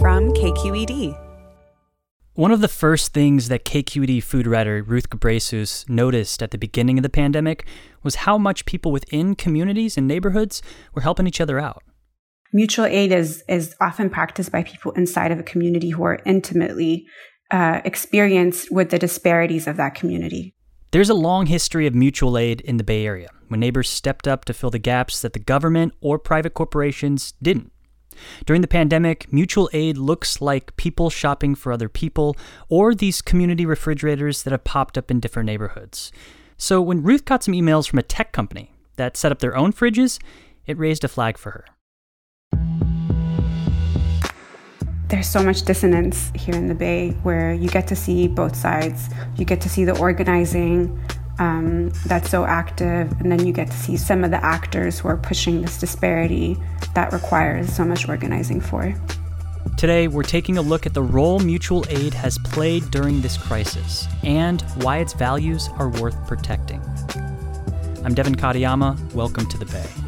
From KQED. One of the first things that KQED food writer Ruth Gebreyesus noticed at the beginning of the pandemic was how much people within communities and neighborhoods were helping each other out. Mutual aid is, is often practiced by people inside of a community who are intimately uh, experienced with the disparities of that community. There's a long history of mutual aid in the Bay Area when neighbors stepped up to fill the gaps that the government or private corporations didn't. During the pandemic, mutual aid looks like people shopping for other people or these community refrigerators that have popped up in different neighborhoods. So when Ruth got some emails from a tech company that set up their own fridges, it raised a flag for her. There's so much dissonance here in the Bay where you get to see both sides. You get to see the organizing, um, that's so active, and then you get to see some of the actors who are pushing this disparity that requires so much organizing for. Today, we're taking a look at the role mutual aid has played during this crisis and why its values are worth protecting. I'm Devin Katayama. Welcome to the Bay.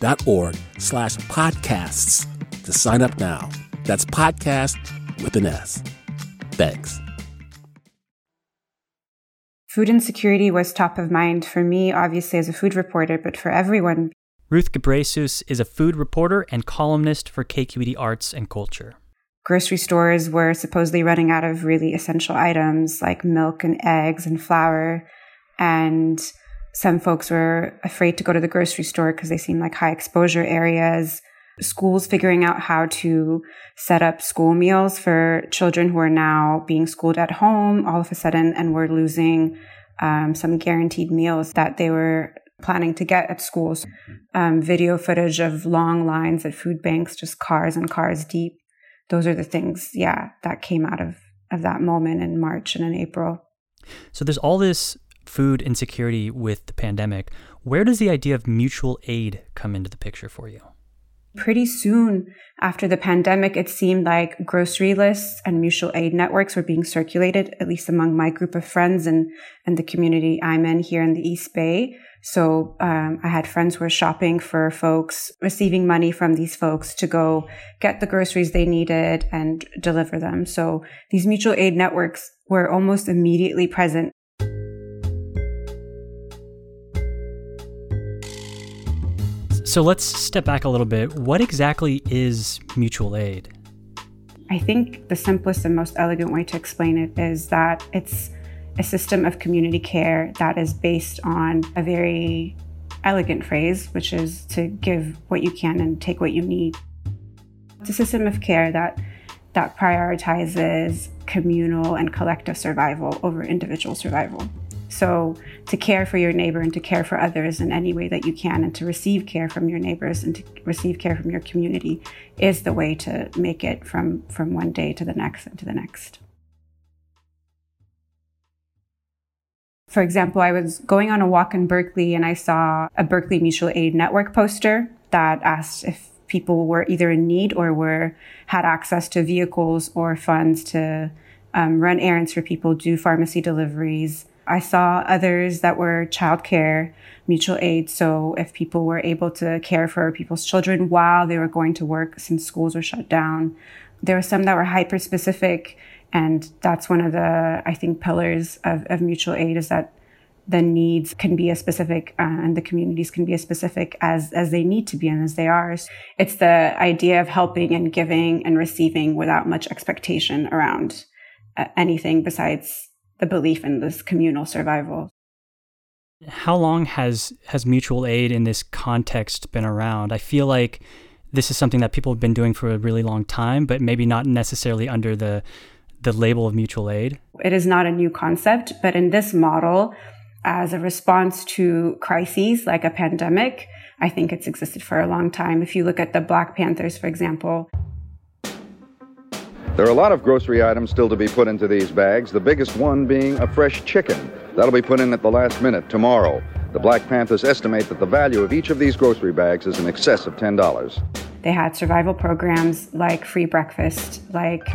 donate.kqed.org slash podcasts to sign up now. That's podcast with an S. Thanks. Food insecurity was top of mind for me, obviously, as a food reporter, but for everyone. Ruth Gebreyesus is a food reporter and columnist for KQED Arts and Culture. Grocery stores were supposedly running out of really essential items like milk and eggs and flour. And some folks were afraid to go to the grocery store because they seemed like high exposure areas. Schools figuring out how to set up school meals for children who are now being schooled at home all of a sudden and were losing um, some guaranteed meals that they were planning to get at schools. Um, video footage of long lines at food banks, just cars and cars deep. Those are the things, yeah, that came out of, of that moment in March and in April. So there's all this food insecurity with the pandemic. Where does the idea of mutual aid come into the picture for you? Pretty soon after the pandemic, it seemed like grocery lists and mutual aid networks were being circulated, at least among my group of friends and, and the community I'm in here in the East Bay. So um, I had friends who were shopping for folks, receiving money from these folks to go get the groceries they needed and deliver them. So these mutual aid networks were almost immediately present So let's step back a little bit. What exactly is mutual aid? I think the simplest and most elegant way to explain it is that it's a system of community care that is based on a very elegant phrase, which is to give what you can and take what you need. It's a system of care that that prioritizes communal and collective survival over individual survival. So, to care for your neighbor and to care for others in any way that you can, and to receive care from your neighbors and to receive care from your community is the way to make it from, from one day to the next and to the next. For example, I was going on a walk in Berkeley and I saw a Berkeley Mutual Aid Network poster that asked if people were either in need or were had access to vehicles or funds to um, run errands for people, do pharmacy deliveries, I saw others that were childcare, mutual aid. So if people were able to care for people's children while they were going to work since schools were shut down, there were some that were hyper specific. And that's one of the, I think, pillars of, of mutual aid is that the needs can be as specific uh, and the communities can be as specific as as they need to be and as they are it's the idea of helping and giving and receiving without much expectation around uh, anything besides the belief in this communal survival. How long has has mutual aid in this context been around? I feel like this is something that people have been doing for a really long time, but maybe not necessarily under the the label of mutual aid. It is not a new concept, but in this model, as a response to crises like a pandemic, I think it's existed for a long time. If you look at the Black Panthers, for example, there are a lot of grocery items still to be put into these bags, the biggest one being a fresh chicken. That'll be put in at the last minute tomorrow. The Black Panthers estimate that the value of each of these grocery bags is in excess of $10. They had survival programs like free breakfast, like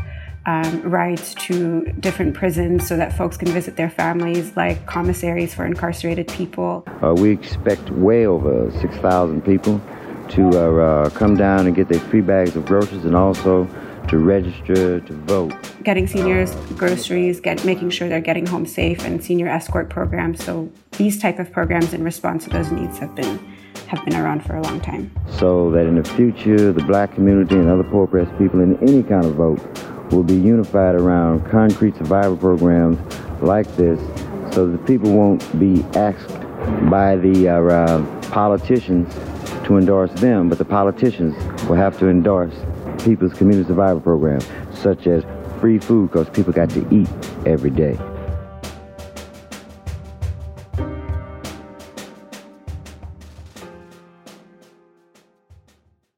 um, rides to different prisons so that folks can visit their families, like commissaries for incarcerated people. Uh, we expect way over 6,000 people to uh, uh, come down and get their free bags of groceries and also to register to vote. Getting seniors groceries, get making sure they're getting home safe, and senior escort programs. So these type of programs in response to those needs have been have been around for a long time. So that in the future, the black community and other poor oppressed people in any kind of vote will be unified around concrete survival programs like this, so that people won't be asked by the uh, uh, politicians to endorse them, but the politicians will have to endorse people's community survival programs, such as free food because people got to eat every day.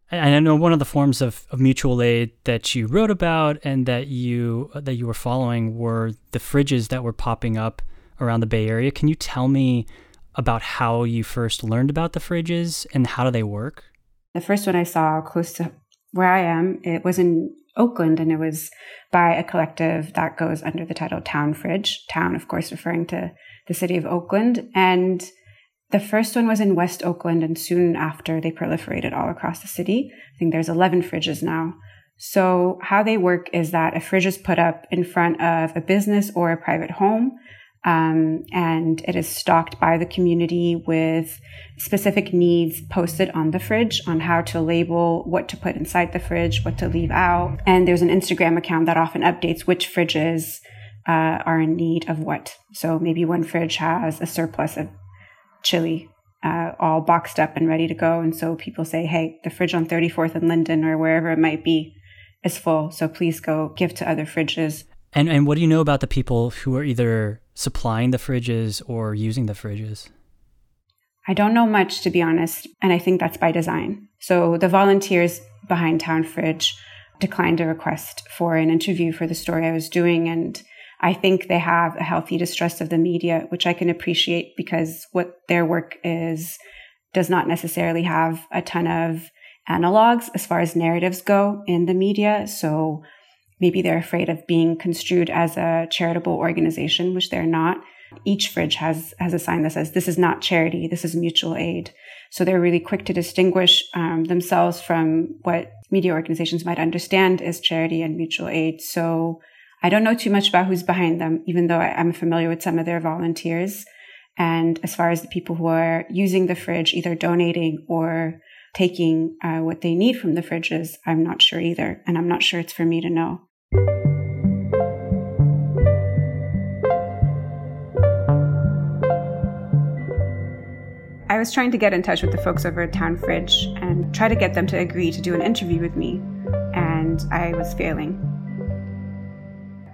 And I know one of the forms of, of mutual aid that you wrote about and that you uh, that you were following were the fridges that were popping up around the Bay Area. Can you tell me about how you first learned about the fridges and how do they work? The first one I saw close to where I am, it was in Oakland and it was by a collective that goes under the title Town Fridge. Town, of course, referring to the city of Oakland. And the first one was in West Oakland, and soon after they proliferated all across the city. I think there's 11 fridges now. So, how they work is that a fridge is put up in front of a business or a private home um, and it is stocked by the community with specific needs posted on the fridge on how to label what to put inside the fridge, what to leave out. And there's an Instagram account that often updates which fridges uh, are in need of what. So maybe one fridge has a surplus of chili uh, all boxed up and ready to go. And so people say, hey, the fridge on 34th and Linden or wherever it might be is full. So please go give to other fridges. And and what do you know about the people who are either supplying the fridges or using the fridges? I don't know much to be honest, and I think that's by design. So the volunteers behind Town Fridge declined a request for an interview for the story I was doing and I think they have a healthy distrust of the media, which I can appreciate because what their work is does not necessarily have a ton of analogs as far as narratives go in the media. So maybe they're afraid of being construed as a charitable organization, which they're not. Each fridge has has a sign that says this is not charity, this is mutual aid. So they're really quick to distinguish um, themselves from what media organizations might understand as charity and mutual aid. So I don't know too much about who's behind them, even though I'm familiar with some of their volunteers. And as far as the people who are using the fridge, either donating or taking uh, what they need from the fridges, I'm not sure either. And I'm not sure it's for me to know. I was trying to get in touch with the folks over at Town Fridge and try to get them to agree to do an interview with me, and I was failing.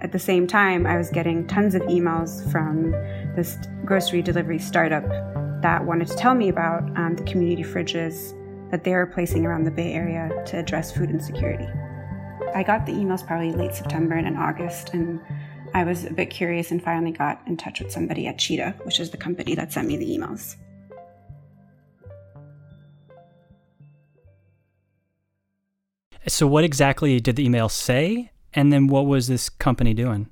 At the same time, I was getting tons of emails from this grocery delivery startup that wanted to tell me about um, the community fridges that they were placing around the Bay Area to address food insecurity. I got the emails probably late September and in August, and I was a bit curious and finally got in touch with somebody at Cheetah, which is the company that sent me the emails. So, what exactly did the email say? And then, what was this company doing?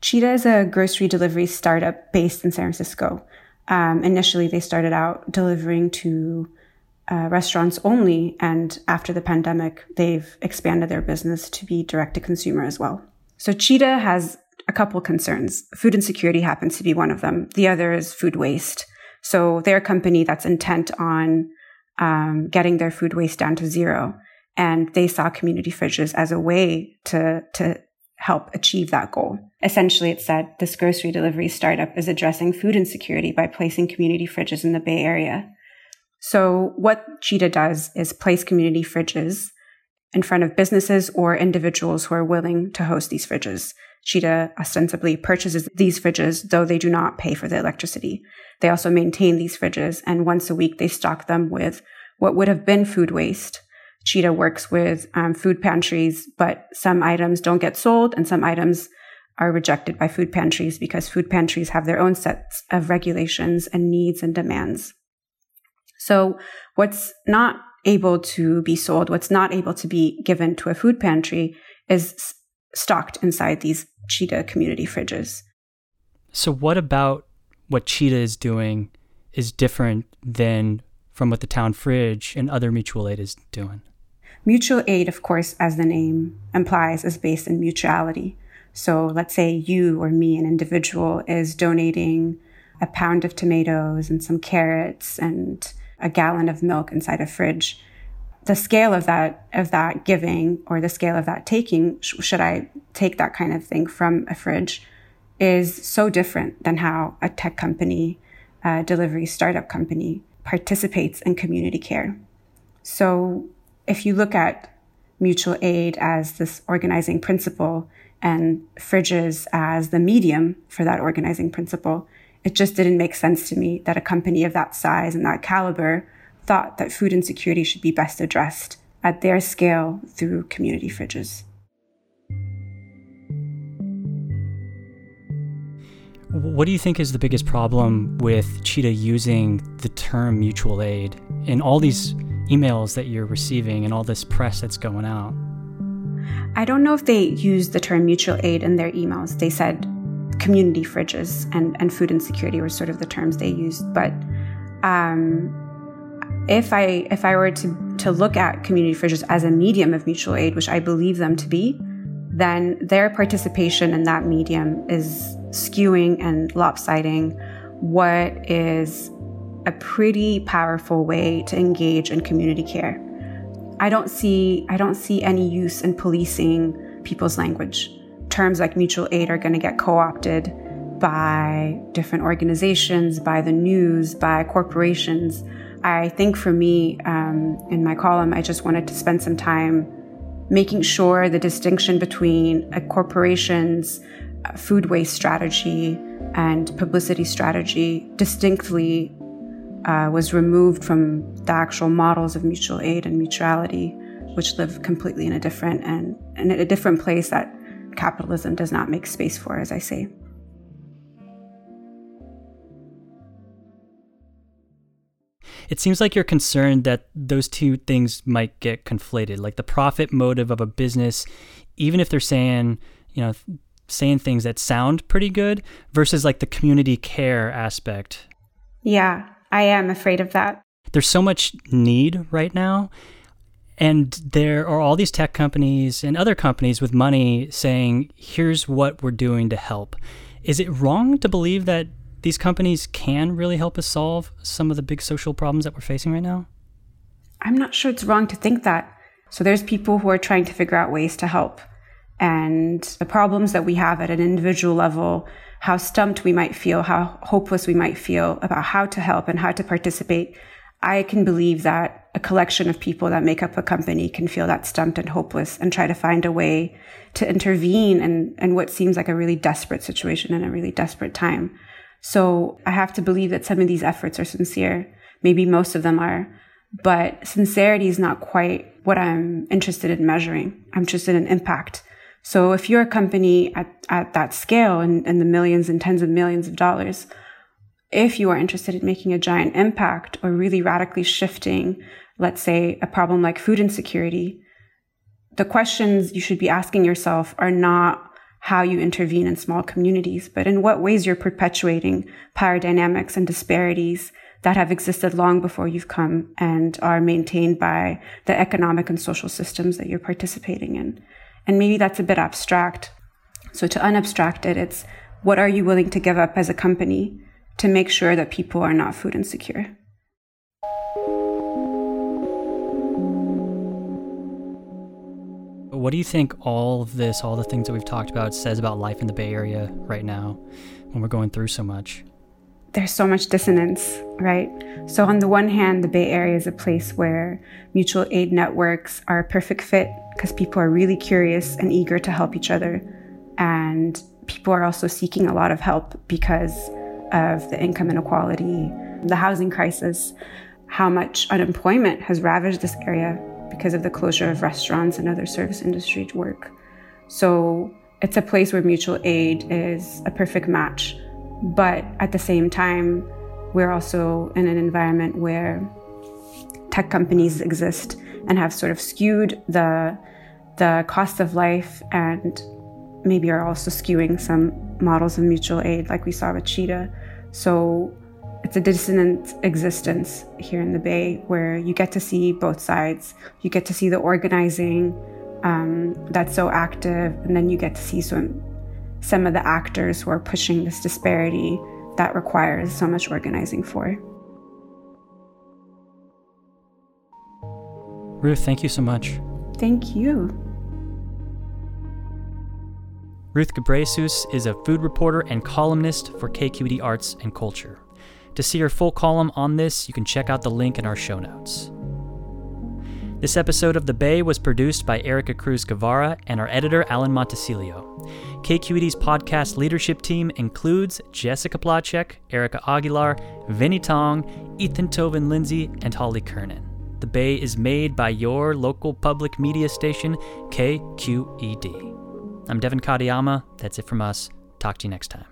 Cheetah is a grocery delivery startup based in San Francisco. Um, initially, they started out delivering to uh, restaurants only, and after the pandemic, they've expanded their business to be direct to consumer as well. So, Cheetah has a couple concerns. Food insecurity happens to be one of them. The other is food waste. So, they're a company that's intent on um, getting their food waste down to zero and they saw community fridges as a way to, to help achieve that goal. Essentially, it said this grocery delivery startup is addressing food insecurity by placing community fridges in the Bay Area. So what Cheetah does is place community fridges in front of businesses or individuals who are willing to host these fridges. Cheetah ostensibly purchases these fridges, though they do not pay for the electricity. They also maintain these fridges, and once a week they stock them with what would have been food waste Cheetah works with um, food pantries, but some items don't get sold and some items are rejected by food pantries because food pantries have their own sets of regulations and needs and demands. So what's not able to be sold, what's not able to be given to a food pantry is stocked inside these Cheetah community fridges. So what about what Cheetah is doing is different than from what the town fridge and other mutual aid is doing? Mutual aid, of course, as the name implies, is based in mutuality. So let's say you or me, an individual, is donating a pound of tomatoes and some carrots and a gallon of milk inside a fridge. The scale of that of that giving or the scale of that taking, sh- should I take that kind of thing from a fridge, is so different than how a tech company, a delivery startup company participates in community care. So if you look at mutual aid as this organizing principle and fridges as the medium for that organizing principle, it just didn't make sense to me that a company of that size and that caliber thought that food insecurity should be best addressed at their scale through community fridges. What do you think is the biggest problem with Cheetah using the term mutual aid in all these emails that you're receiving and all this press that's going out? I don't know if they used the term mutual aid in their emails. They said community fridges and, and food insecurity were sort of the terms they used. But um, if I if I were to to look at community fridges as a medium of mutual aid, which I believe them to be, then their participation in that medium is skewing and lopsiding what is a pretty powerful way to engage in community care. I don't see I don't see any use in policing people's language. Terms like mutual aid are going to get co-opted by different organizations, by the news, by corporations. I think for me, um, in my column, I just wanted to spend some time making sure the distinction between a corporation's uh, food waste strategy and publicity strategy distinctly uh, was removed from the actual models of mutual aid and mutuality, which live completely in a different and, in a different place that capitalism does not make space for, as I say. It seems like you're concerned that those two things might get conflated, like the profit motive of a business, even if they're saying, you know, saying things that sound pretty good versus like the community care aspect. Yeah, I am afraid of that. There's so much need right now. And there are all these tech companies and other companies with money saying, here's what we're doing to help. Is it wrong to believe that these companies can really help us solve some of the big social problems that we're facing right now? I'm not sure it's wrong to think that. So there's people who are trying to figure out ways to help. And the problems that we have at an individual level how stumped we might feel, how hopeless we might feel about how to help and how to participate, I can believe that a collection of people that make up a company can feel that stumped and hopeless and try to find a way to intervene in, in what seems like a really desperate situation and a really desperate time. So I have to believe that some of these efforts are sincere. Maybe most of them are, but sincerity is not quite what I'm interested in measuring. I'm interested in impact. So if you're a company at, at that scale and, and the millions and tens of millions of dollars, if you are interested in making a giant impact or really radically shifting, let's say a problem like food insecurity, the questions you should be asking yourself are not how you intervene in small communities, but in what ways you're perpetuating power dynamics and disparities that have existed long before you've come and are maintained by the economic and social systems that you're participating in. And maybe that's a bit abstract. So to unabstract it, it's what are you willing to give up as a company to make sure that people are not food insecure? What do you think all of this, all the things that we've talked about, says about life in the Bay Area right now when we're going through so much? There's so much dissonance, right? So, on the one hand, the Bay Area is a place where mutual aid networks are a perfect fit because people are really curious and eager to help each other. And people are also seeking a lot of help because of the income inequality, the housing crisis, how much unemployment has ravaged this area because of the closure of restaurants and other service industry work. So, it's a place where mutual aid is a perfect match but at the same time, we're also in an environment where tech companies exist and have sort of skewed the the cost of life and maybe are also skewing some models of mutual aid like we saw with Cheetah. So it's a dissonant existence here in the Bay where you get to see both sides. You get to see the organizing um, that's so active, and then you get to see some some of the actors who are pushing this disparity that requires so much organizing for. Ruth, thank you so much. Thank you. Ruth Gebreyesus is a food reporter and columnist for KQED Arts and Culture. To see her full column on this, you can check out the link in our show notes. This episode of The Bay was produced by Erica Cruz Guevara and our editor, Alan Montecillo. KQED's podcast leadership team includes Jessica Placzek, Erika Aguilar, Vinnee Tong, Ethan Toven-Lindsey, and Holly Kernan. The Bay is made by your local public media station, KQED. I'm Devin Katayama. That's it from us. Talk to you next time.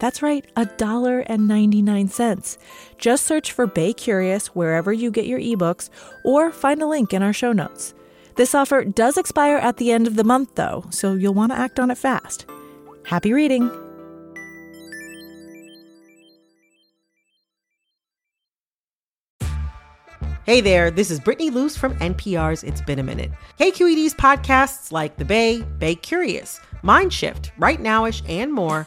That's right, $1.99. Just search for Bay Curious wherever you get your ebooks or find a link in our show notes. This offer does expire at the end of the month, though, so you'll want to act on it fast. Happy reading! Hey there, this is Brittany Luse from NPR's It's Been a Minute. KQED's podcasts like The Bay, Bay Curious, Mindshift, Right Nowish, and more